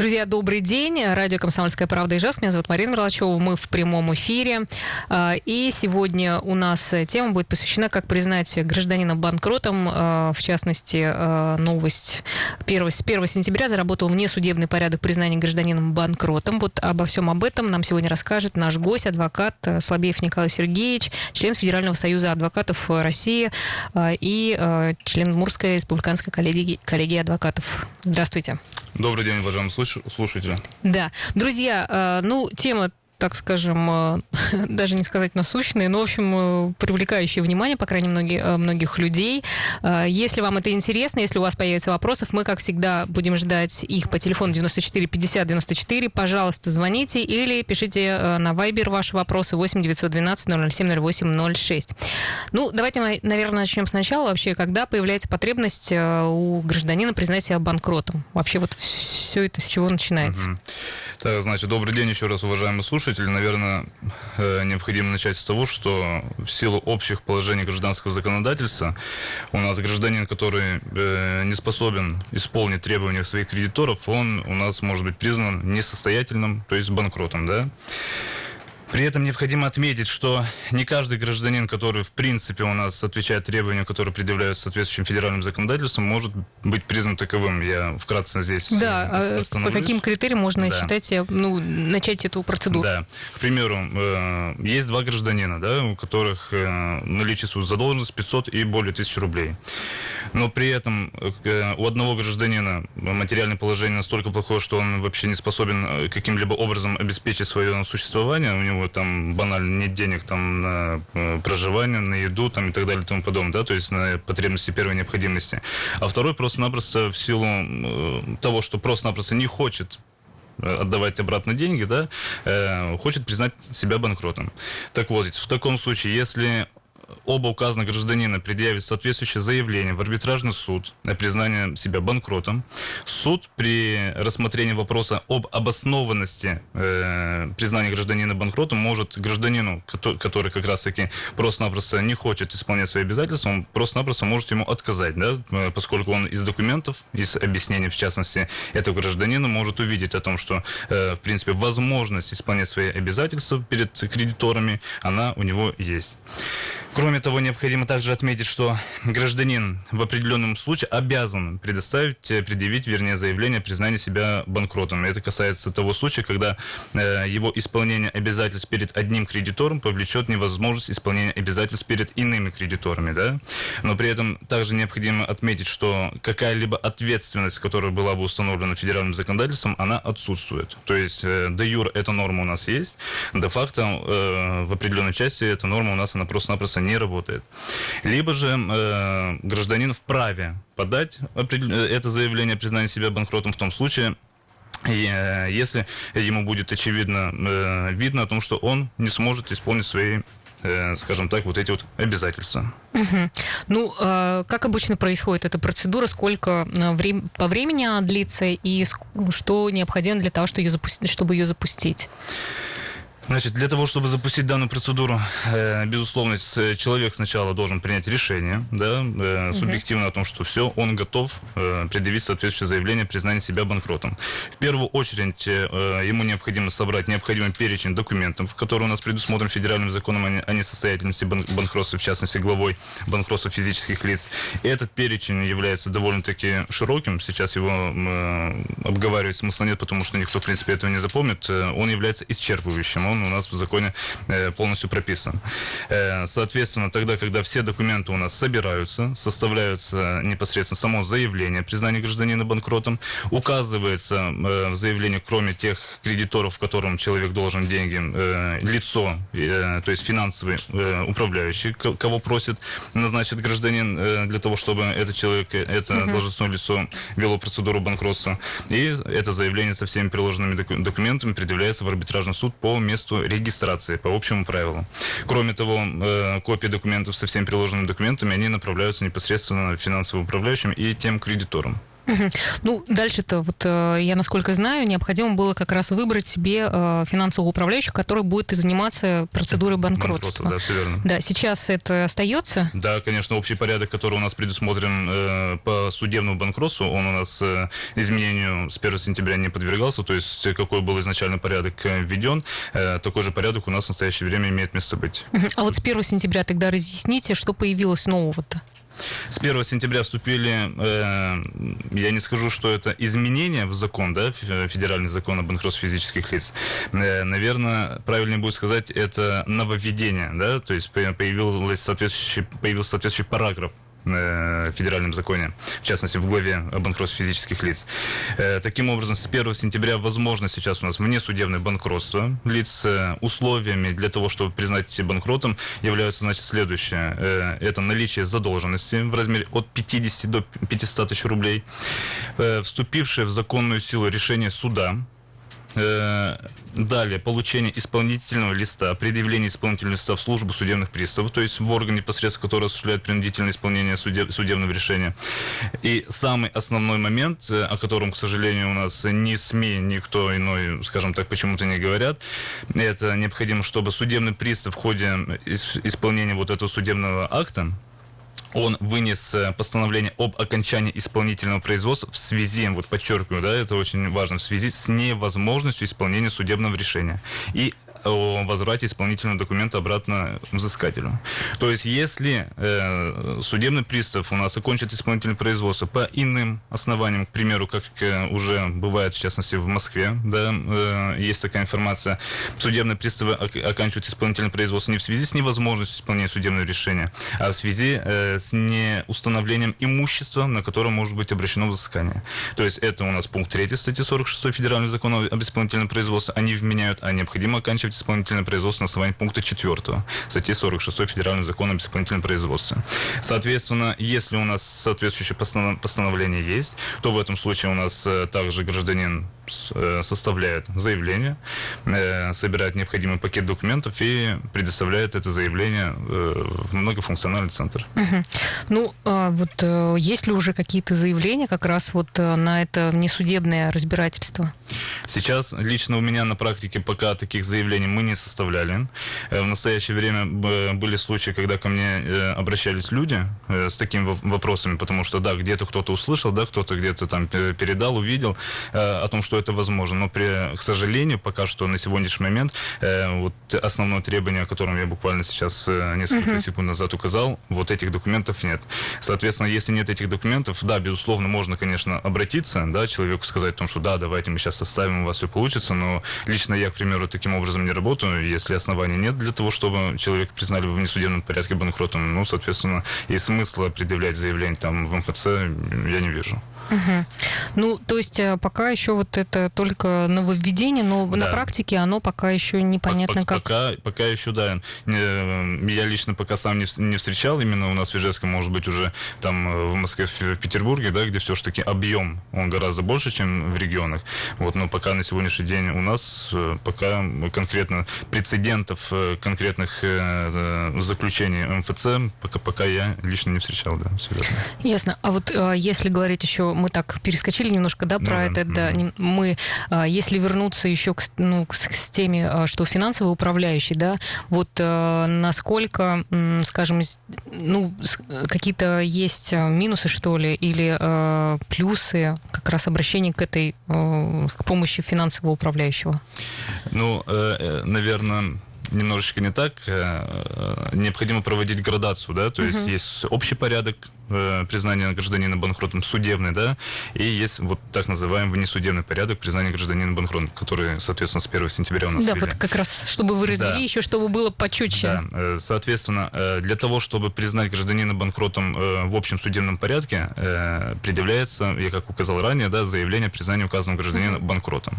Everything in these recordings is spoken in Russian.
Друзья, добрый день. Радио «Комсомольская правда» Ижевск. Меня зовут Марина Мерлачева. Мы в прямом эфире. А, и сегодня у нас тема будет посвящена, как признать гражданина банкротом. А, в частности, а, новость 1, с 1 сентября заработал внесудебный порядок признания гражданином банкротом. Вот обо всем об этом нам сегодня расскажет наш гость, адвокат Слабеев Николай Сергеевич, член Федерального союза адвокатов России и член Мурской республиканской коллегии, коллегии адвокатов. Здравствуйте. Добрый день, уважаемые слушатели. Да. Друзья, э, ну, тема так скажем, э, даже не сказать насущные, но, в общем, э, привлекающие внимание, по крайней мере, э, многих людей. Если вам это интересно, если у вас появятся вопросы, мы, как всегда, будем ждать их по телефону 94 50 94. Пожалуйста, звоните или пишите на Viber ваши вопросы 8 912 007 08 06. Ну, давайте, наверное, начнем сначала. Вообще, когда появляется потребность у гражданина признать себя банкротом? Вообще, вот все это с чего начинается? Угу. Так, значит, добрый день еще раз, уважаемые слушатели слушатели, наверное, э, необходимо начать с того, что в силу общих положений гражданского законодательства у нас гражданин, который э, не способен исполнить требования своих кредиторов, он у нас может быть признан несостоятельным, то есть банкротом, да. При этом необходимо отметить, что не каждый гражданин, который в принципе у нас отвечает требованиям, которые предъявляются соответствующим федеральным законодательством, может быть признан таковым. Я вкратце здесь Да, а по каким критериям можно да. считать, э, ну, начать эту процедуру? Да. К примеру, э, есть два гражданина, да, у которых э, наличествует задолженность 500 и более тысяч рублей. Но при этом у одного гражданина материальное положение настолько плохое, что он вообще не способен каким-либо образом обеспечить свое существование, у него там банально нет денег там на э, проживание, на еду там и так далее и тому подобное, да, то есть на потребности первой необходимости. А второй просто-напросто в силу э, того, что просто-напросто не хочет э, отдавать обратно деньги, да, э, хочет признать себя банкротом. Так вот, в таком случае, если оба указанных гражданина предъявят соответствующее заявление в арбитражный суд о признании себя банкротом, суд при рассмотрении вопроса об обоснованности э, признания гражданина банкротом может гражданину, который как раз-таки просто-напросто не хочет исполнять свои обязательства, он просто-напросто может ему отказать, да, э, поскольку он из документов, из объяснений, в частности, этого гражданина может увидеть о том, что, э, в принципе, возможность исполнять свои обязательства перед кредиторами, она у него есть. Кроме того, необходимо также отметить, что гражданин в определенном случае обязан предоставить, э, предъявить, вернее, заявление о признании себя банкротом. Это касается того случая, когда э, его исполнение обязательств перед одним кредитором повлечет невозможность исполнения обязательств перед иными кредиторами. Да? Но при этом также необходимо отметить, что какая-либо ответственность, которая была бы установлена федеральным законодательством, она отсутствует. То есть э, де юр эта норма у нас есть, де факто в определенной части эта норма у нас она просто-напросто не работает. Либо же э, гражданин вправе подать это заявление о признании себя банкротом в том случае, э, если ему будет очевидно э, видно о том, что он не сможет исполнить свои э, скажем так, вот эти вот обязательства. Угу. Ну, э, как обычно происходит эта процедура, сколько э, врем- по времени она длится и что необходимо для того, чтобы ее запустить? Чтобы ее запустить? Значит, для того, чтобы запустить данную процедуру, э, безусловно, человек сначала должен принять решение, да, э, субъективно о том, что все, он готов э, предъявить соответствующее заявление о признании себя банкротом. В первую очередь, э, ему необходимо собрать необходимый перечень документов, которые у нас предусмотрен федеральным законом о несостоятельности банкротства, в частности, главой банкротства физических лиц. И этот перечень является довольно-таки широким. Сейчас его э, обговаривать смысла нет, потому что никто, в принципе, этого не запомнит. Э, он является исчерпывающим. Он у нас в законе э, полностью прописан. Э, соответственно, тогда, когда все документы у нас собираются, составляются непосредственно само заявление о признании гражданина банкротом, указывается э, в заявлении, кроме тех кредиторов, которым человек должен деньги, лицо, то есть финансовый управляющий, кого просит назначить гражданин для того, чтобы этот человек, это угу. должностное лицо вело процедуру банкротства. И это заявление со всеми приложенными документами предъявляется в арбитражный суд по месту месту регистрации по общему правилу. Кроме того, э, копии документов со всеми приложенными документами, они направляются непосредственно финансовым управляющим и тем кредиторам. Ну, дальше-то, вот э, я насколько знаю, необходимо было как раз выбрать себе э, финансового управляющего, который будет заниматься процедурой банкротства. да, все верно. Да, сейчас это остается? Да, конечно, общий порядок, который у нас предусмотрен э, по судебному банкротству, он у нас изменению с 1 сентября не подвергался, то есть какой был изначально порядок введен, такой же порядок у нас в настоящее время имеет место быть. А вот с 1 сентября тогда разъясните, что появилось нового-то? С 1 сентября вступили, э, я не скажу, что это изменения в закон, да, федеральный закон о банкротстве физических лиц. Э, наверное, правильнее будет сказать, это нововведение, да, то есть появился соответствующий, появился соответствующий параграф Э, федеральном законе, в частности, в главе о банкротстве физических лиц. Э, таким образом, с 1 сентября возможно сейчас у нас внесудебное банкротство лиц условиями для того, чтобы признать банкротом, являются, значит, следующее. Э, это наличие задолженности в размере от 50 до 500 тысяч рублей, вступившее в законную силу решение суда, Э, далее, получение исполнительного листа, предъявление исполнительного листа в службу судебных приставов, то есть в орган непосредственно, который осуществляет принудительное исполнение судеб, судебного решения. И самый основной момент, э, о котором, к сожалению, у нас ни СМИ, никто иной, скажем так, почему-то не говорят, это необходимо, чтобы судебный пристав в ходе исполнения вот этого судебного акта он вынес э, постановление об окончании исполнительного производства в связи, вот подчеркиваю, да, это очень важно, в связи с невозможностью исполнения судебного решения. И о возврате исполнительного документа обратно взыскателю. То есть, если э, судебный пристав у нас окончит исполнительное производство по иным основаниям, к примеру, как э, уже бывает, в частности, в Москве, да, э, есть такая информация, судебные приставы оканчивают исполнительное производство не в связи с невозможностью исполнения судебного решения, а в связи э, с неустановлением имущества, на которое может быть обращено взыскание. То есть, это у нас пункт 3 статьи 46 Федерального закона об исполнительном производстве, они вменяют, а необходимо оканчивать осуществить исполнительное производство на основании пункта 4 статьи 46 Федерального закона об исполнительном производстве. Соответственно, если у нас соответствующее постановление есть, то в этом случае у нас э, также гражданин составляет заявление, э, собирает необходимый пакет документов и предоставляет это заявление э, в многофункциональный центр. Угу. Ну, вот есть ли уже какие-то заявления как раз вот на это несудебное разбирательство? Сейчас лично у меня на практике пока таких заявлений мы не составляли. В настоящее время были случаи, когда ко мне обращались люди с такими вопросами, потому что, да, где-то кто-то услышал, да, кто-то где-то там передал, увидел о том, что это возможно, но при, к сожалению, пока что на сегодняшний момент э, вот основное требование, о котором я буквально сейчас э, несколько uh-huh. секунд назад указал, вот этих документов нет. Соответственно, если нет этих документов, да, безусловно, можно, конечно, обратиться, да, человеку сказать о том, что да, давайте мы сейчас составим, у вас все получится, но лично я, к примеру, таким образом не работаю, если оснований нет для того, чтобы человека признали в внесудебном порядке банкротом, ну, соответственно, и смысла предъявлять заявление там в МФЦ я не вижу. Угу. Ну, то есть э, пока еще вот это только нововведение, но да. на практике оно пока еще непонятно пока, как. Пока, пока еще, да. Э, я лично пока сам не, не встречал, именно у нас в Ижевском, может быть, уже там э, в Москве, в Петербурге, да, где все-таки объем, он гораздо больше, чем в регионах. Вот, но пока на сегодняшний день у нас пока конкретно прецедентов, конкретных заключений МФЦ, пока, пока я лично не встречал, да, все верно. Ясно. А вот если говорить еще мы так перескочили немножко, да, про ну, это, да. да. Мы, а, если вернуться еще к, ну, к, к теме, а, что финансовый управляющий, да, вот а, насколько, скажем, ну, какие-то есть минусы, что ли, или плюсы как раз обращения к этой, к помощи финансового управляющего? Ну, э, э, наверное, немножечко не так. Э, необходимо проводить градацию, да, то есть есть общий порядок э, признания гражданина банкротом судебный, да, и есть вот так называемый внесудебный порядок признания гражданина банкротом, который, соответственно, с 1 сентября у нас Да, ввели. вот как раз, чтобы вы развели, да. еще чтобы было почетче. Да, э, соответственно, э, для того, чтобы признать гражданина банкротом в общем судебном порядке, предъявляется, я как указал ранее, да, заявление о признании указанного гражданина mm-hmm. банкротом.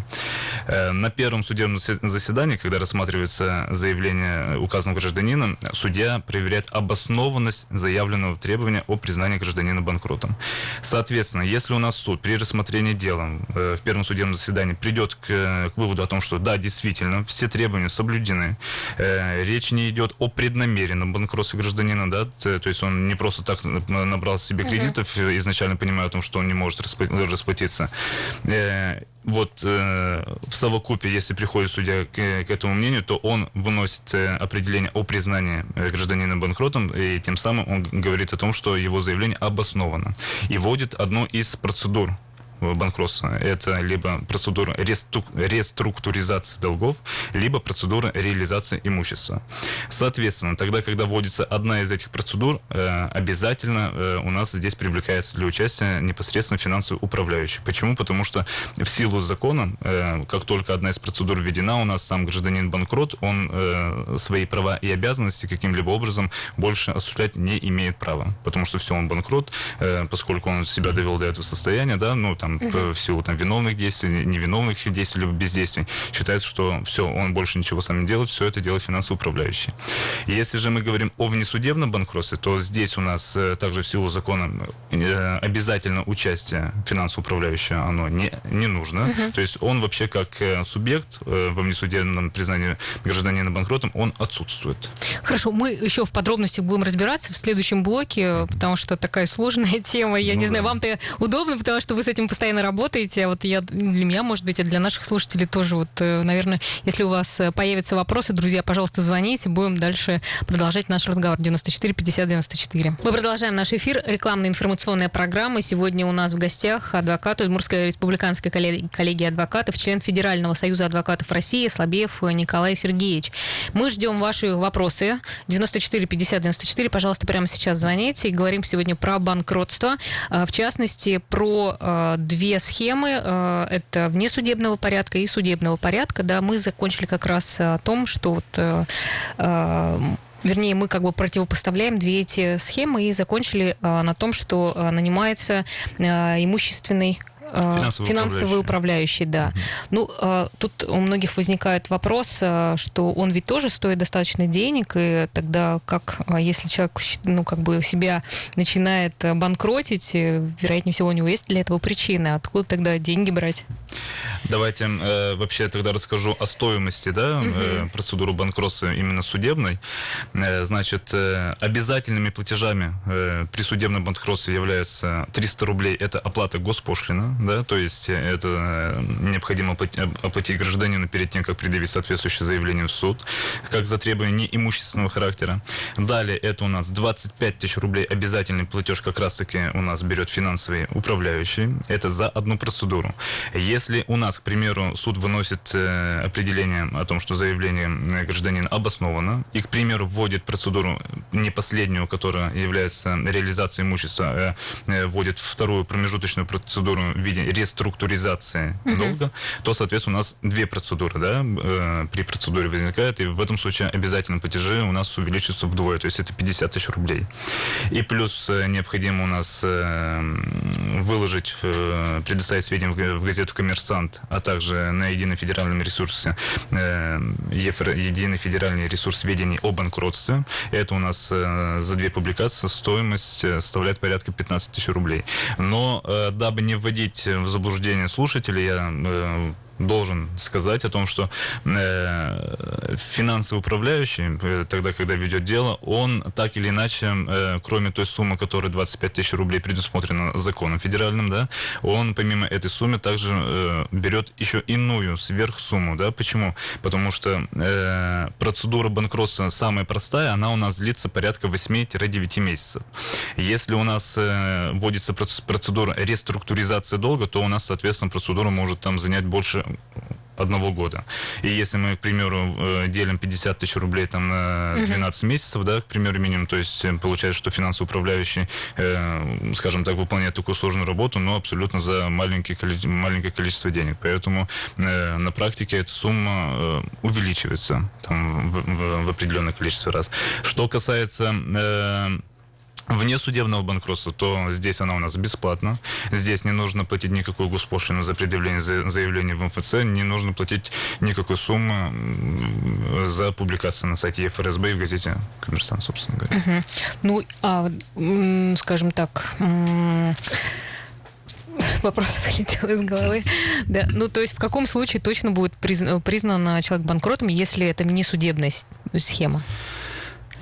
На первом судебном заседании, когда рассматривается заявление указанного гражданина, судья проверяет обоснованность заявленного требования о признании признания гражданина банкротом. Соответственно, если у нас суд при рассмотрении дела э, в первом судебном заседании придет к, к выводу о том, что да, действительно, все требования соблюдены, э, речь не идет о преднамеренном банкротстве гражданина, да, то есть он не просто так набрал себе кредитов, uh-huh. изначально понимая о том, что он не может расплатиться. Э, вот э, в совокупе, если приходит судья к, к этому мнению, то он выносит э, определение о признании э, гражданина банкротом, и тем самым он говорит о том, что его заявление обосновано. И вводит одну из процедур банкротства. Это либо процедура реструктуризации долгов, либо процедура реализации имущества. Соответственно, тогда, когда вводится одна из этих процедур, э, обязательно э, у нас здесь привлекается для участия непосредственно финансовый управляющий. Почему? Потому что в силу закона, э, как только одна из процедур введена, у нас сам гражданин банкрот, он свои права и обязанности каким-либо образом больше осуществлять не имеет права. Потому что все, он банкрот, поскольку он себя довел до этого состояния, да, ну, там, там, угу. в силу там, виновных действий, невиновных действий, либо бездействий, считается, что все, он больше ничего сам не делает, все это делает финансово управляющий. Если же мы говорим о внесудебном банкротстве, то здесь у нас э, также в силу закона э, обязательно участие финансово управляющего, оно не, не нужно. Угу. То есть он вообще как э, субъект во внесудебном признании гражданина банкротом, он отсутствует. Хорошо, мы еще в подробностях будем разбираться в следующем блоке, потому что такая сложная тема. Я ну, не да. знаю, вам-то удобно, потому что вы с этим постоянно работаете. А вот я, для меня, может быть, и для наших слушателей тоже. Вот, э, наверное, если у вас э, появятся вопросы, друзья, пожалуйста, звоните. Будем дальше продолжать наш разговор. 94 50 94. Мы продолжаем наш эфир. Рекламная информационная программа. Сегодня у нас в гостях адвокат Удмуртской республиканской коллегии адвокатов, член Федерального союза адвокатов России Слабеев Николай Сергеевич. Мы ждем ваши вопросы. 94 50 94. Пожалуйста, прямо сейчас звоните. И говорим сегодня про банкротство. А, в частности, про две схемы. Э, это внесудебного порядка и судебного порядка. Да, мы закончили как раз о том, что вот э, э, вернее, мы как бы противопоставляем две эти схемы и закончили на том, что нанимается имущественный Финансовый, финансовый управляющий. управляющий, да. Угу. Ну, а, тут у многих возникает вопрос, а, что он ведь тоже стоит достаточно денег, и тогда как, а, если человек, ну, как бы себя начинает банкротить, э, вероятнее всего, у него есть для этого причины. Откуда тогда деньги брать? Давайте э, вообще тогда расскажу о стоимости да, угу. э, процедуры банкротства именно судебной. Э, значит, э, обязательными платежами э, при судебном банкротстве являются 300 рублей – это оплата госпошлина, да, то есть это э, необходимо оплатить гражданину перед тем, как предъявить соответствующее заявление в суд, как за требование неимущественного характера. Далее это у нас 25 тысяч рублей обязательный платеж как раз-таки у нас берет финансовый управляющий. Это за одну процедуру. Если у нас, к примеру, суд выносит э, определение о том, что заявление гражданина обосновано, и, к примеру, вводит процедуру не последнюю, которая является реализацией имущества, э, вводит вторую промежуточную процедуру в виде реструктуризации угу. долга, то, соответственно, у нас две процедуры, да, э, при процедуре возникает, и в этом случае обязательно платежи у нас увеличиваются вдвое, то есть это 50 тысяч рублей. И плюс э, необходимо у нас э, выложить, предоставить сведения в газету «Коммерсант», а также на едином федеральном ресурсе единый федеральный ресурс сведений о банкротстве. Это у нас за две публикации стоимость составляет порядка 15 тысяч рублей. Но дабы не вводить вводить в заблуждение слушателей, я э, должен сказать о том, что э, финансовый управляющий, э, тогда, когда ведет дело, он так или иначе, э, кроме той суммы, которая 25 тысяч рублей предусмотрена законом федеральным, да, он помимо этой суммы также э, берет еще иную сверхсумму, да, почему? Потому что э, процедура банкротства самая простая, она у нас длится порядка 8-9 месяцев. Если у нас э, вводится процедура реструктуризации долга, то у нас, соответственно, процедура может там занять больше одного года. И если мы, к примеру, э, делим 50 тысяч рублей там на 12 uh-huh. месяцев, да, к примеру, минимум, то есть э, получается, что финансовый управляющий, э, скажем так, выполняет такую сложную работу, но абсолютно за маленький, маленькое количество денег. Поэтому э, на практике эта сумма э, увеличивается там, в, в, в определенное количество раз. Что касается... Э, вне судебного банкротства, то здесь она у нас бесплатна. Здесь не нужно платить никакую госпошлину за предъявление заявления в МФЦ, не нужно платить никакой суммы за публикацию на сайте ФРСБ и в газете «Коммерсант», собственно говоря. Угу. Ну, а, скажем так, вопрос вылетел из головы. Да. Ну, то есть в каком случае точно будет признан человек банкротом, если это не судебная схема?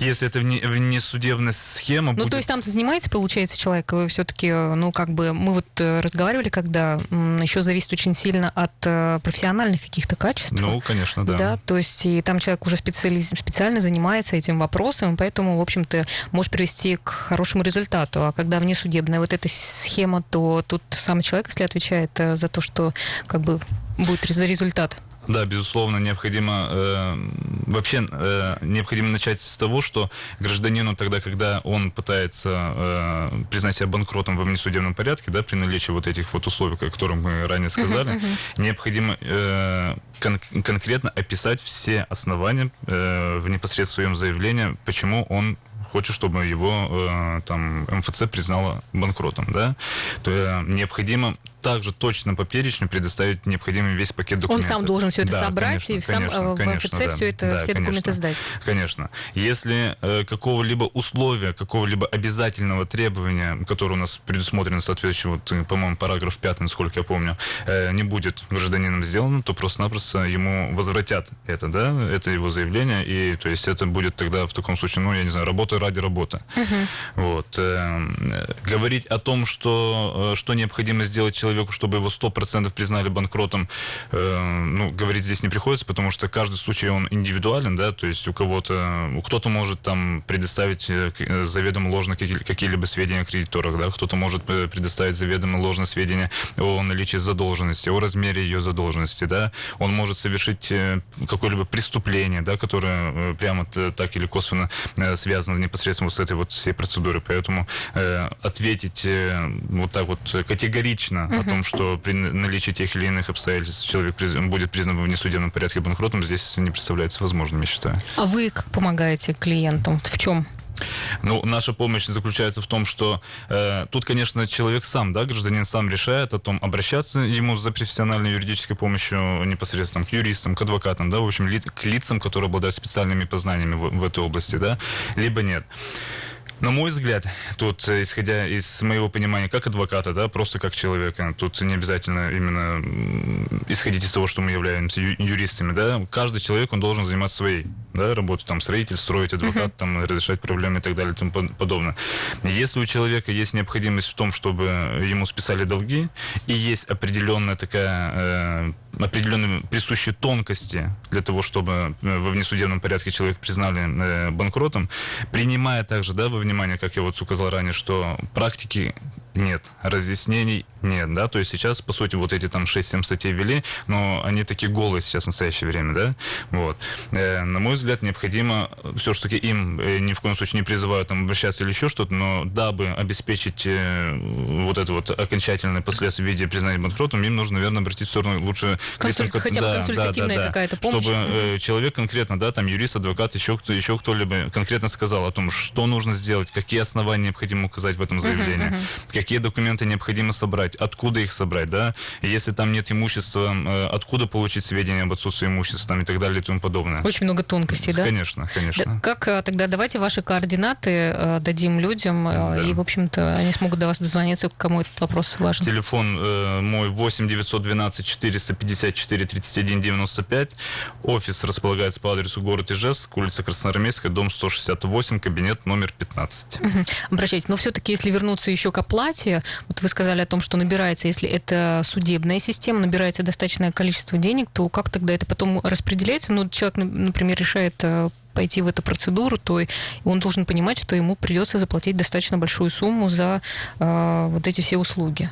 Если это вне, внесудебная схема. Ну, будет... то есть там занимается, получается, человек, все-таки, ну, как бы, мы вот э, разговаривали, когда еще зависит очень сильно от э, профессиональных каких-то качеств. Ну, конечно, да. Да, то есть и там человек уже специали... специально занимается этим вопросом, поэтому, в общем-то, может привести к хорошему результату. А когда внесудебная вот эта схема, то тут сам человек, если отвечает э, за то, что как бы будет за результат. Да, безусловно, необходимо э, вообще э, необходимо начать с того, что гражданину тогда, когда он пытается э, признать себя банкротом во внесудебном порядке, да, при наличии вот этих вот условий, о которых мы ранее сказали, uh-huh, uh-huh. необходимо э, кон- конкретно описать все основания э, в непосредственно своем заявлении, почему он хочет, чтобы его э, там МФЦ признала банкротом, да, то э, необходимо также точно по перечню предоставить необходимый весь пакет документов. Он сам должен все это да, собрать конечно, и сам конечно, в конечно, МФЦ да, все это, да, все конечно, документы сдать. Конечно. Если э, какого-либо условия, какого-либо обязательного требования, которое у нас предусмотрено соответствующим, вот, э, по-моему, параграф 5, насколько я помню, э, не будет гражданином сделано, то просто-напросто ему возвратят это, да, это его заявление, и то есть это будет тогда в таком случае, ну, я не знаю, работа ради работы. Угу. Вот. Э, говорить о том, что, э, что необходимо сделать человеку, человеку, чтобы его 100% признали банкротом, э, ну, говорить здесь не приходится, потому что каждый случай, он индивидуален, да, то есть у кого-то, кто-то может там предоставить э, э, заведомо ложно какие-либо сведения о кредиторах, да, кто-то может э, предоставить заведомо ложные сведения о наличии задолженности, о размере ее задолженности, да, он может совершить какое-либо преступление, да, которое прямо так или косвенно связано непосредственно с этой вот всей процедурой, поэтому э, ответить вот так вот категорично о том, что при наличии тех или иных обстоятельств человек будет признан в несудебном порядке банкротом, здесь не представляется возможным, я считаю. А вы как помогаете клиентам? В чем? Ну, наша помощь заключается в том, что э, тут, конечно, человек сам, да, гражданин сам решает о том, обращаться ему за профессиональной юридической помощью непосредственно к юристам, к адвокатам, да, в общем, ли, к лицам, которые обладают специальными познаниями в, в этой области, да, либо нет. На мой взгляд, тут, э, исходя из моего понимания как адвоката, да, просто как человека, тут не обязательно именно исходить из того, что мы являемся юристами, да, каждый человек, он должен заниматься своей, да, работой, там, строитель, строить адвокат, uh-huh. там, разрешать проблемы и так далее и тому подобное. Если у человека есть необходимость в том, чтобы ему списали долги, и есть определенная такая, э, определенные присущие тонкости для того, чтобы э, во внесудебном порядке человек признали э, банкротом, принимая также, да, во внимание, как я вот указал ранее, что практики нет, разъяснений нет, да, то есть сейчас, по сути, вот эти там 6-7 статей ввели, но они такие голые сейчас в настоящее время, да, вот. Э, на мой взгляд, необходимо, все-таки им э, ни в коем случае не призывают там обращаться или еще что-то, но дабы обеспечить э, вот это вот окончательное последствие в виде признания банкротом, им нужно, наверное, обратить в сторону лучше... Консульт, лицам, хотя бы да, консультативная да, да, какая-то помощь. Чтобы э, человек конкретно, да, там юрист, адвокат, еще, кто, еще кто-либо конкретно сказал о том, что нужно сделать, какие основания необходимо указать в этом заявлении, uh-huh, uh-huh. Какие документы необходимо собрать, откуда их собрать, да, если там нет имущества, э, откуда получить сведения об отсутствии имущества там, и так далее и тому подобное. Очень много тонкостей, да? Конечно, конечно. Да, как э, тогда давайте ваши координаты э, дадим людям, да. и, в общем-то, они смогут до вас дозвониться, кому этот вопрос важен. Телефон э, мой 8 912 454 31 95. Офис располагается по адресу город Ижевск, улица Красноармейская, дом 168, кабинет номер 15. Угу. Обращайтесь. Но все-таки, если вернуться еще к оплате, вот вы сказали о том, что набирается, если это судебная система, набирается достаточное количество денег, то как тогда это потом распределяется? Ну, человек, например, решает э, пойти в эту процедуру, то он должен понимать, что ему придется заплатить достаточно большую сумму за э, вот эти все услуги.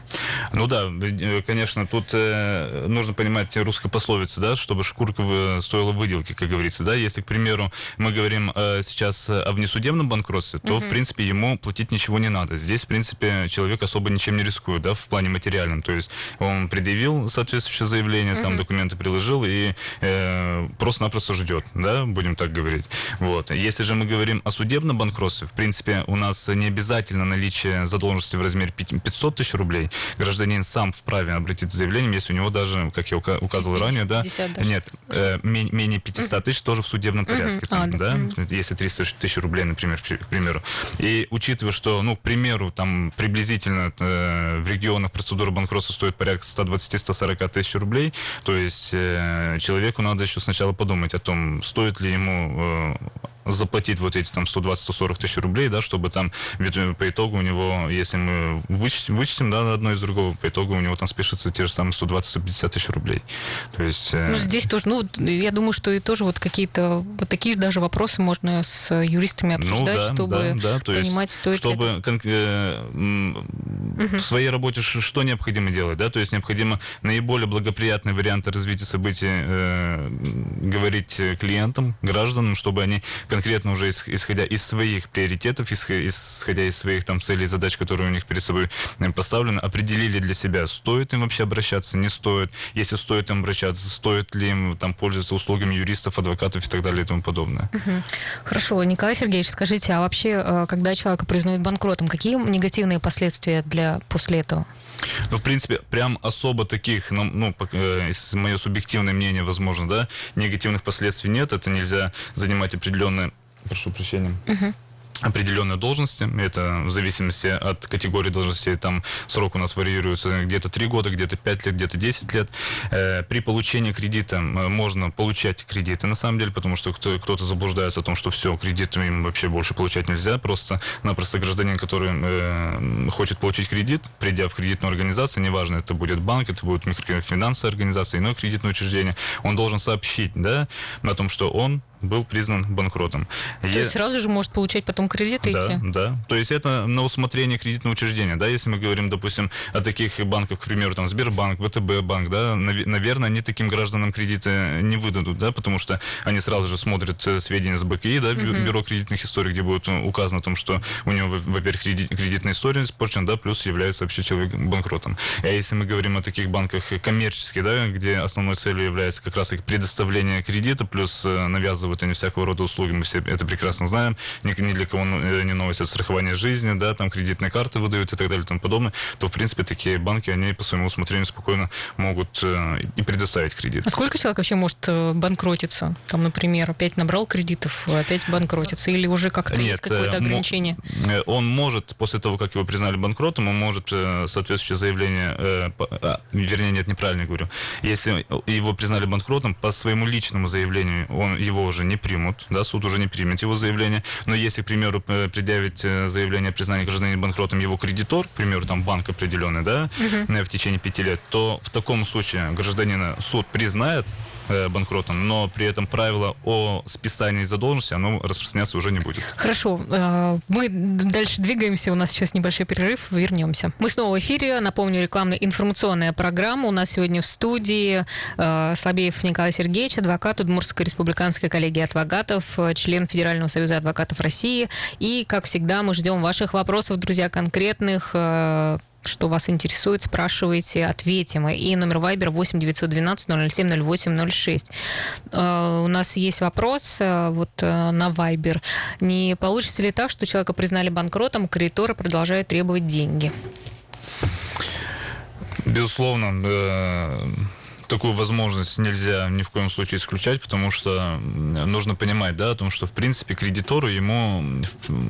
Ну да, э, конечно, тут э, нужно понимать русская пословица, да, чтобы шкурка стоила выделки, как говорится, да. Если, к примеру, мы говорим э, сейчас о внесудебном банкротстве, то, угу. в принципе, ему платить ничего не надо. Здесь, в принципе, человек особо ничем не рискует, да, в плане материальном. То есть он предъявил соответствующее заявление, угу. там документы приложил и э, просто-напросто ждет, да, будем так говорить. Вот. Если же мы говорим о судебном банкротстве, в принципе, у нас не обязательно наличие задолженности в размере 500 тысяч рублей. Гражданин сам вправе обратиться с заявлением, если у него даже, как я указывал ранее, да, нет, э, менее 500 тысяч тоже в судебном порядке. Там, а, да, да? Если 300 тысяч рублей, например, к примеру. И учитывая, что, ну, к примеру, там приблизительно э, в регионах процедура банкротства стоит порядка 120-140 тысяч рублей, то есть э, человеку надо еще сначала подумать о том, стоит ли ему э, заплатить вот эти там 120-140 тысяч рублей, да, чтобы там э, по итогу у него, если мы вычтем, вычтем да, одно из другого, по итогу у него там спишется те же самые 120-150 тысяч рублей. То есть... Э... Ну, здесь тоже, ну, я думаю, что и тоже вот какие-то вот такие даже вопросы можно с юристами ну обсуждать, ну, да, чтобы да, да, то понимать, стоит чтобы это... угу. в своей работе что необходимо делать, да, то есть необходимо наиболее благоприятные варианты развития событий э, говорить клиентам, гражданам, чтобы они конкретно уже исходя из своих приоритетов, исходя из своих там целей и задач, которые у них перед собой э, поставлены, определили для себя, стоит им вообще обращаться, не стоит. Если стоит им обращаться, стоит ли им там пользоваться услугами юристов, адвокатов и так далее и тому подобное. Хорошо. Николай Сергеевич, скажите, а вообще, э, когда человека признают банкротом, какие негативные последствия для после этого? Ну, в принципе, прям особо таких, ну, ну э, мое субъективное мнение, возможно, да, негативных последствий нет. Это нельзя занимать определенные, прошу прощения, uh-huh определенные должности. Это в зависимости от категории должностей. Там срок у нас варьируется где-то 3 года, где-то 5 лет, где-то 10 лет. Э, при получении кредита можно получать кредиты, на самом деле, потому что кто-то заблуждается о том, что все, кредит им вообще больше получать нельзя. Просто-напросто гражданин, который э, хочет получить кредит, придя в кредитную организацию, неважно, это будет банк, это будет микрофинансовая организация, иное кредитное учреждение, он должен сообщить да, о том, что он был признан банкротом. То есть сразу же может получать потом кредиты да, идти? Да, То есть это на усмотрение кредитного учреждения. Да, если мы говорим, допустим, о таких банках, к примеру, там Сбербанк, ВТБ банк, да, наверное, они таким гражданам кредиты не выдадут, да, потому что они сразу же смотрят э, сведения с БКИ, да, uh-huh. бюро кредитных историй, где будет указано о том, что у него, во-первых, кредитная история испорчена, да, плюс является вообще человек банкротом. А если мы говорим о таких банках коммерческих, да, где основной целью является как раз их предоставление кредита, плюс э, навязывание оказывают они всякого рода услуги, мы все это прекрасно знаем, ни, ни для кого э, не новость от страхования жизни, да, там кредитные карты выдают и так далее и тому подобное, то, в принципе, такие банки, они по своему усмотрению спокойно могут э, и предоставить кредит. А сколько человек вообще может э, банкротиться? Там, например, опять набрал кредитов, опять банкротится? Или уже как-то Нет, есть какое-то ограничение? Он может, после того, как его признали банкротом, он может соответствующее заявление, а, вернее, нет, неправильно говорю, если его признали банкротом, по своему личному заявлению он его уже уже не примут, да, суд уже не примет его заявление. Но если, к примеру, предъявить э, заявление о признании гражданина банкротом его кредитор, к примеру, там банк определенный, да, угу. в течение пяти лет, то в таком случае гражданина суд признает банкротом, но при этом правило о списании задолженности, оно распространяться уже не будет. Хорошо. Э, мы дальше двигаемся. У нас сейчас небольшой перерыв. Вернемся. Мы снова в эфире. Напомню, рекламно-информационная программа. У нас сегодня в студии э, Слабеев Николай Сергеевич, адвокат Удмуртской республиканской коллегии адвокатов, член Федерального союза адвокатов России. И, как всегда, мы ждем ваших вопросов, друзья, конкретных что вас интересует, спрашивайте, ответим. И номер Вайбер 8 912 007 08 06. У нас есть вопрос э, вот э, на Вайбер. Не получится ли так, что человека признали банкротом, кредиторы продолжают требовать деньги? Безусловно, э, такую возможность нельзя ни в коем случае исключать, потому что нужно понимать, да, о том, что в принципе кредитору ему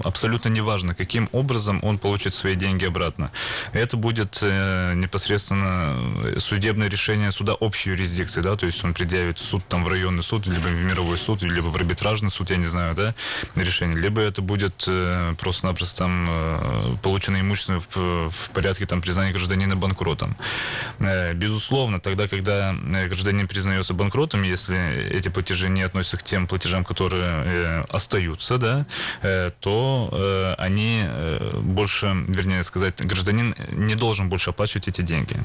абсолютно не важно, каким образом он получит свои деньги обратно. Это будет э, непосредственно судебное решение суда общей юрисдикции, да, то есть он предъявит суд там в районный суд, либо в мировой суд, либо в арбитражный суд, я не знаю, да, решение, либо это будет э, просто-напросто там э, полученное имущество в, порядке там признания гражданина банкротом. Э, безусловно, тогда, когда Э, гражданин признается банкротом, если эти платежи не относятся к тем платежам, которые э, остаются, да, э, то они больше, вернее сказать, гражданин не должен больше оплачивать эти деньги.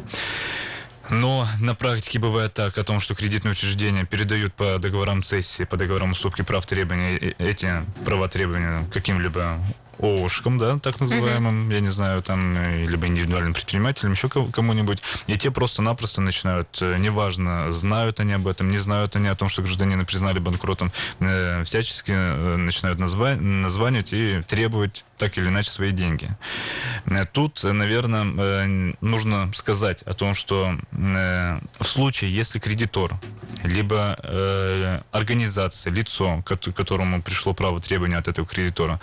Но на практике бывает так, о том, что кредитные учреждения передают по договорам цессии, по договорам уступки прав требования эти права требования каким-либо ООшкам, да, так называемым, uh-huh. я не знаю, там, э, либо индивидуальным предпринимателям, еще кому-нибудь, и те просто-напросто начинают, э, неважно, знают они об этом, не знают они о том, что гражданина признали банкротом, э, всячески начинают назва- названивать и требовать так или иначе свои деньги. Тут, наверное, нужно сказать о том, что в случае, если кредитор, либо организация, лицо, которому пришло право требования от этого кредитора,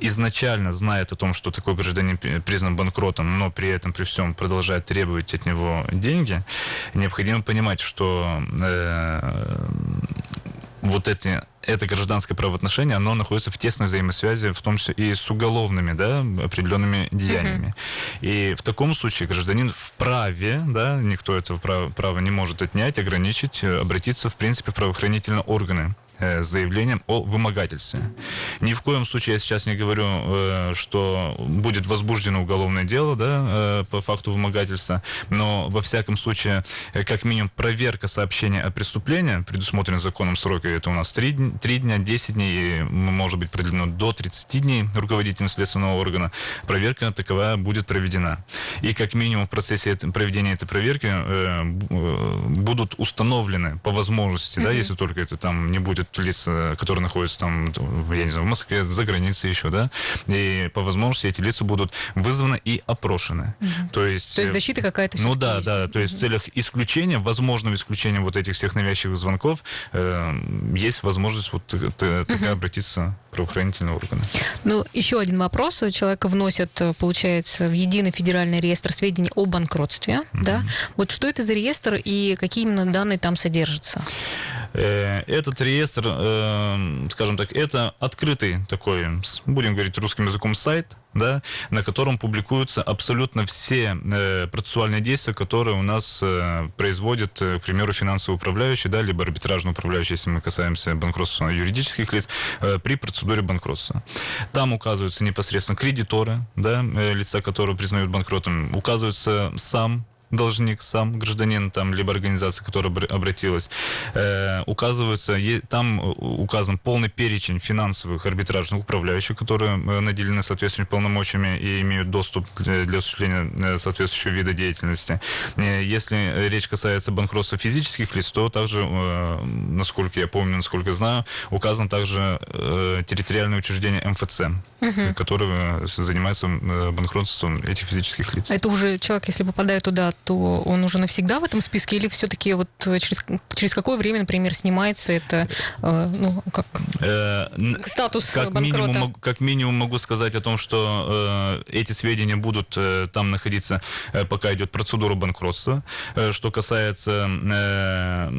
изначально знает о том, что такой гражданин признан банкротом, но при этом, при всем продолжает требовать от него деньги, необходимо понимать, что э, вот эти это гражданское правоотношение, оно находится в тесной взаимосвязи, в том числе и с уголовными, да, определенными деяниями. Uh-huh. И в таком случае гражданин вправе, да, никто этого права, права не может отнять, ограничить, обратиться, в принципе, в правоохранительные органы Э, с заявлением о вымогательстве. Ни в коем случае я сейчас не говорю, э, что будет возбуждено уголовное дело да, э, по факту вымогательства, но во всяком случае, как минимум, проверка сообщения о преступлении, предусмотрен законом срока, это у нас 3, 3 дня, 10 дней, может быть продлено до 30 дней руководителем следственного органа, проверка таковая будет проведена. И как минимум в процессе проведения этой проверки будут установлены по возможности, mm-hmm. да, если только это там не будет лиц, которые находятся там, я не знаю, в Москве, за границей еще, да, и по возможности эти лица будут вызваны и опрошены. Угу. То есть... То есть э, защита какая-то Ну да, есть. да, то есть в целях исключения, возможного исключения вот этих всех навязчивых звонков, э, есть возможность вот такая угу. обратиться в правоохранительные органы. Ну, еще один вопрос. Человека вносят, получается, в единый федеральный реестр сведений о банкротстве, угу. да? Вот что это за реестр и какие именно данные там содержатся? Э, этот реестр, э, скажем так, это открытый такой, будем говорить русским языком, сайт, да, на котором публикуются абсолютно все э, процессуальные действия, которые у нас э, производит, к примеру, финансовый управляющий, да, либо арбитражный управляющий, если мы касаемся банкротства юридических лиц, при процедуре банкротства. Там указываются непосредственно кредиторы, да, лица, которые признают банкротом, указывается сам должник сам, гражданин там, либо организация, которая обратилась, э, указывается, там указан полный перечень финансовых арбитражных управляющих, которые э, наделены соответствующими полномочиями и имеют доступ для осуществления э, соответствующего вида деятельности. Э, если речь касается банкротства физических лиц, то также, э, насколько я помню, насколько знаю, указан также э, территориальное учреждение МФЦ, угу. которое занимается банкротством этих физических лиц. Это уже человек, если попадает туда, то он уже навсегда в этом списке или все-таки вот через, через какое время, например, снимается это, э, ну, как э, статус как банкрота? Минимум, как минимум могу сказать о том, что э, эти сведения будут э, там находиться, э, пока идет процедура банкротства. Э, что касается э,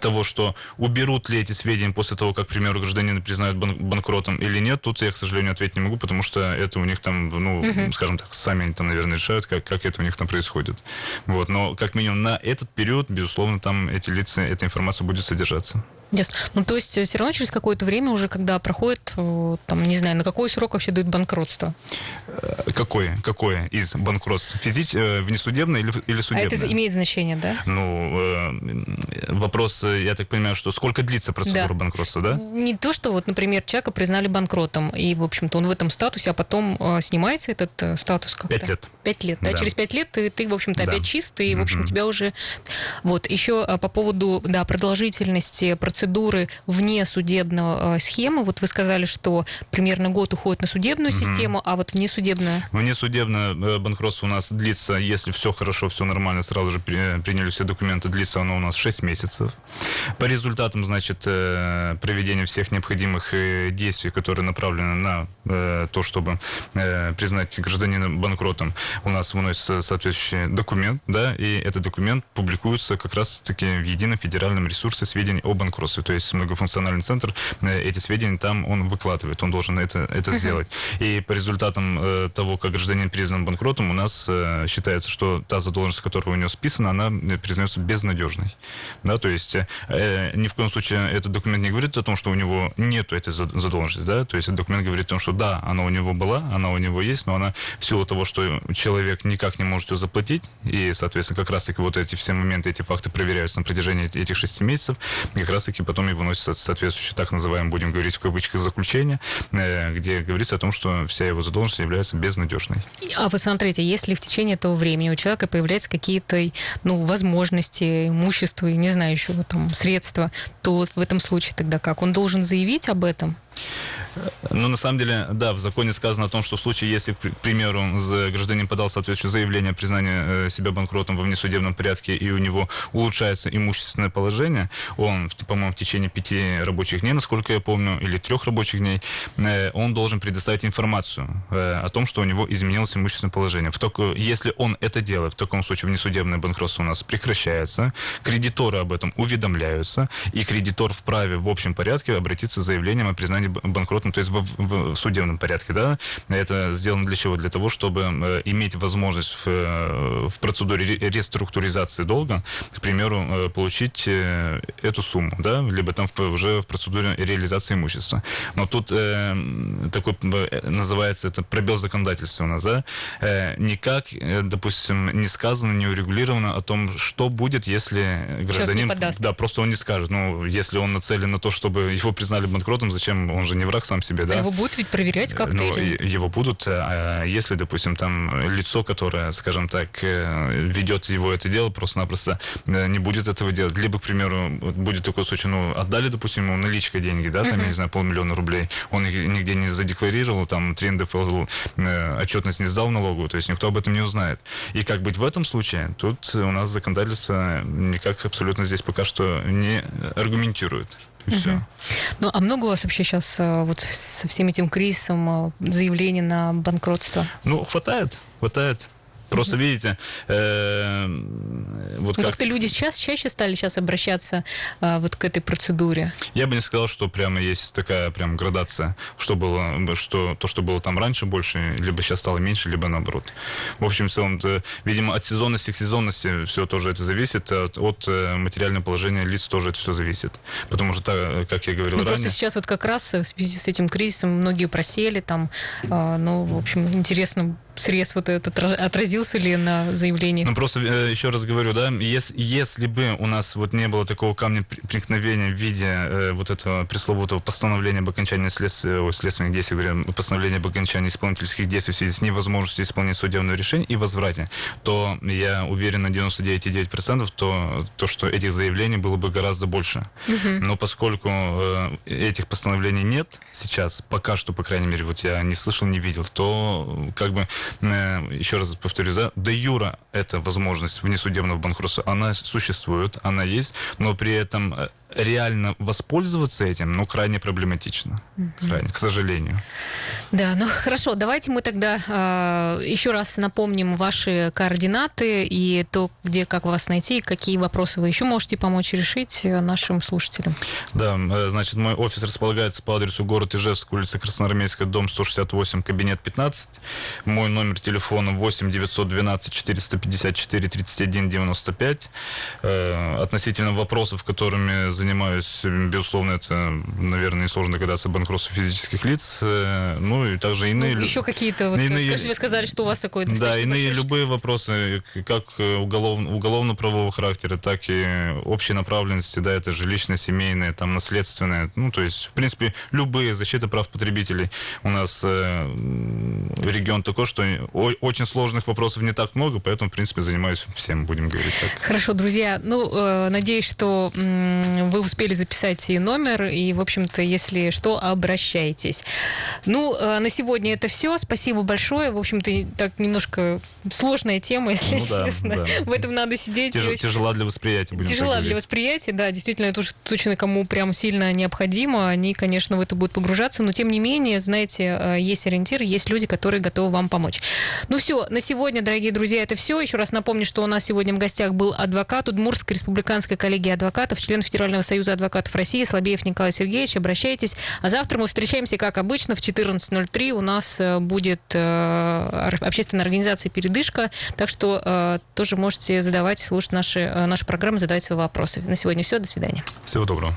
того, что уберут ли эти сведения после того, как, к примеру, гражданина признают бан- банкротом или нет, тут я, к сожалению, ответить не могу, потому что это у них там, ну, угу. скажем так, сами они там, наверное, решают, как, как это у них там происходит будет. Вот, но как минимум на этот период, безусловно, там эти лица, эта информация будет содержаться. Yes. Ну, то есть э, все равно через какое-то время уже, когда проходит, э, там, не знаю, на какой срок вообще дают банкротство? Э, какое? Какое из банкротств? Физич... Внесудебное или, или судебное? А это имеет значение, да? Ну, вопрос, я так понимаю, что сколько длится процедура да. банкротства, да? Не то, что вот, например, человека признали банкротом, и, в общем-то, он в этом статусе, а потом снимается этот статус как-то? Пять лет. Пять лет, да? да? Через пять лет ты, ты в общем-то, да. опять чист, и, в общем, mm-hmm. тебя уже... Вот, еще по поводу, да, продолжительности процедуры вне судебного э, схемы? Вот вы сказали, что примерно год уходит на судебную угу. систему, а вот внесудебная? Внесудебное э, банкротство у нас длится, если все хорошо, все нормально, сразу же приняли все документы, длится оно у нас 6 месяцев. По результатам, значит, э, проведения всех необходимых действий, которые направлены на то, чтобы признать гражданина банкротом, у нас выносится соответствующий документ, да, и этот документ публикуется как раз-таки в едином федеральном ресурсе сведений о банкротстве. То есть многофункциональный центр, э, эти сведения там он выкладывает, он должен это, это сделать. И по результатам э, того, как гражданин признан банкротом, у нас э, считается, что та задолженность, которая у него списана, она признается безнадежной. Да, то есть ни в коем случае этот документ не говорит о том, что у него нету этой задолженности, да, то есть этот документ говорит о том, что да, она у него была, она у него есть, но она в силу того, что человек никак не может ее заплатить, и, соответственно, как раз-таки вот эти все моменты, эти факты проверяются на протяжении этих шести месяцев, как раз-таки потом и выносится соответствующее, так называемое, будем говорить в кавычках, заключение, э, где говорится о том, что вся его задолженность является безнадежной. А вы смотрите, если в течение этого времени у человека появляются какие-то ну, возможности, имущество, не знаю, еще там средства, то в этом случае тогда как? Он должен заявить об этом? Ну, на самом деле, да, в законе сказано о том, что в случае, если, к примеру, гражданин подал соответствующее заявление о признании э, себя банкротом во внесудебном порядке, и у него улучшается имущественное положение, он, по-моему, в течение пяти рабочих дней, насколько я помню, или трех рабочих дней, э, он должен предоставить информацию э, о том, что у него изменилось имущественное положение. В только, если он это делает, в таком случае внесудебное банкротство у нас прекращается, кредиторы об этом уведомляются, и кредитор вправе в общем порядке обратиться с заявлением о признании банкротом, то есть в, в судебном порядке, да, это сделано для чего? Для того, чтобы э, иметь возможность в, э, в процедуре реструктуризации долга, к примеру, э, получить эту сумму, да, либо там уже в процедуре реализации имущества. Но тут э, такой называется это пробел законодательства у нас, да, э, никак, допустим, не сказано, не урегулировано о том, что будет, если гражданин, да, просто он не скажет, ну, если он нацелен на то, чтобы его признали банкротом, зачем он же не враг сам себе, да? А его будут ведь проверять как-то? Ну, или... его будут, а если, допустим, там лицо, которое, скажем так, э, ведет его это дело, просто-напросто э, не будет этого делать. Либо, к примеру, будет такой случай, ну, отдали, допустим, ему наличка деньги, да, там, uh-huh. я не знаю, полмиллиона рублей, он их нигде не задекларировал, там, 3 НДФЛ э, отчетность не сдал в налоговую, то есть никто об этом не узнает. И как быть в этом случае? Тут у нас законодательство никак абсолютно здесь пока что не аргументирует. И все. Ну, а много у вас вообще сейчас э, вот со всем этим кризисом э, заявлений на банкротство? Ну, хватает, хватает. Просто видите, э, вот ну, как... то люди сейчас чаще стали сейчас обращаться э, вот к этой процедуре. Я бы не сказал, что прямо есть такая прям градация, что было, что то, что было там раньше больше, либо сейчас стало меньше, либо наоборот. В общем, в целом, видимо, от сезонности к сезонности все тоже это зависит, от, от э, материального положения лиц тоже это все зависит, потому что, как я говорил ну, ранее. Просто сейчас вот как раз в связи с этим кризисом многие просели там, э, ну, в общем, интересно срез вот этот отразился ли на заявлении? Ну, просто э, еще раз говорю, да, если, если бы у нас вот не было такого камня преткновения в виде э, вот этого пресловутого постановления об окончании следствия, о, следственных действий, говоря, постановления об окончании исполнительских действий в связи с невозможностью исполнить судебное решение и возврате, то я уверен на 99,9% то, то, что этих заявлений было бы гораздо больше. Угу. Но поскольку э, этих постановлений нет сейчас, пока что, по крайней мере, вот я не слышал, не видел, то как бы Э, еще раз повторю, да, де юра эта возможность внесудебного банкротства, она существует, она есть, но при этом э, реально воспользоваться этим, ну, крайне проблематично. Крайне, к сожалению. Да, ну хорошо, давайте мы тогда э, еще раз напомним ваши координаты и то, где, как вас найти, и какие вопросы вы еще можете помочь решить э, нашим слушателям. Да, э, значит, мой офис располагается по адресу город Ижевск, улица Красноармейская, дом 168, кабинет 15. Мой номер телефона 8 912 454 31 95. Э, относительно вопросов, которыми занимаюсь, безусловно, это, наверное, несложно догадаться, банкротство физических лиц. Э, ну, и также иные... Ну, еще какие-то, вот, иные... скажите, вы сказали, что у вас такое Да, иные большой... любые вопросы, как уголов... уголовно-правового характера, так и общей направленности, да, это жилищное, семейное, там, наследственное, ну, то есть, в принципе, любые защиты прав потребителей. У нас э, регион такой, что очень сложных вопросов не так много, поэтому, в принципе, занимаюсь всем, будем говорить так. Хорошо, друзья, ну, э, надеюсь, что вы успели записать и номер, и, в общем-то, если что, обращайтесь. Ну, э, на сегодня это все. Спасибо большое. В общем-то, так немножко сложная тема, если ну, да, честно. Да. В этом надо сидеть. Тяж, тяжела для восприятия. Тяжела для восприятия, да. Действительно, это уж точно кому прям сильно необходимо. Они, конечно, в это будут погружаться. Но, тем не менее, знаете, э, есть ориентир, есть люди, которые готовы вам помочь. Ну все, на сегодня, дорогие друзья, это все. Еще раз напомню, что у нас сегодня в гостях был адвокат Удмуртской республиканской коллегии адвокатов, член Федерального Союза адвокатов России Слабеев Николай Сергеевич. Обращайтесь. А завтра мы встречаемся, как обычно, в 14.03. У нас будет общественная организация «Передышка», так что тоже можете задавать, слушать наши, наши программы, задавать свои вопросы. На сегодня все. До свидания. Всего доброго.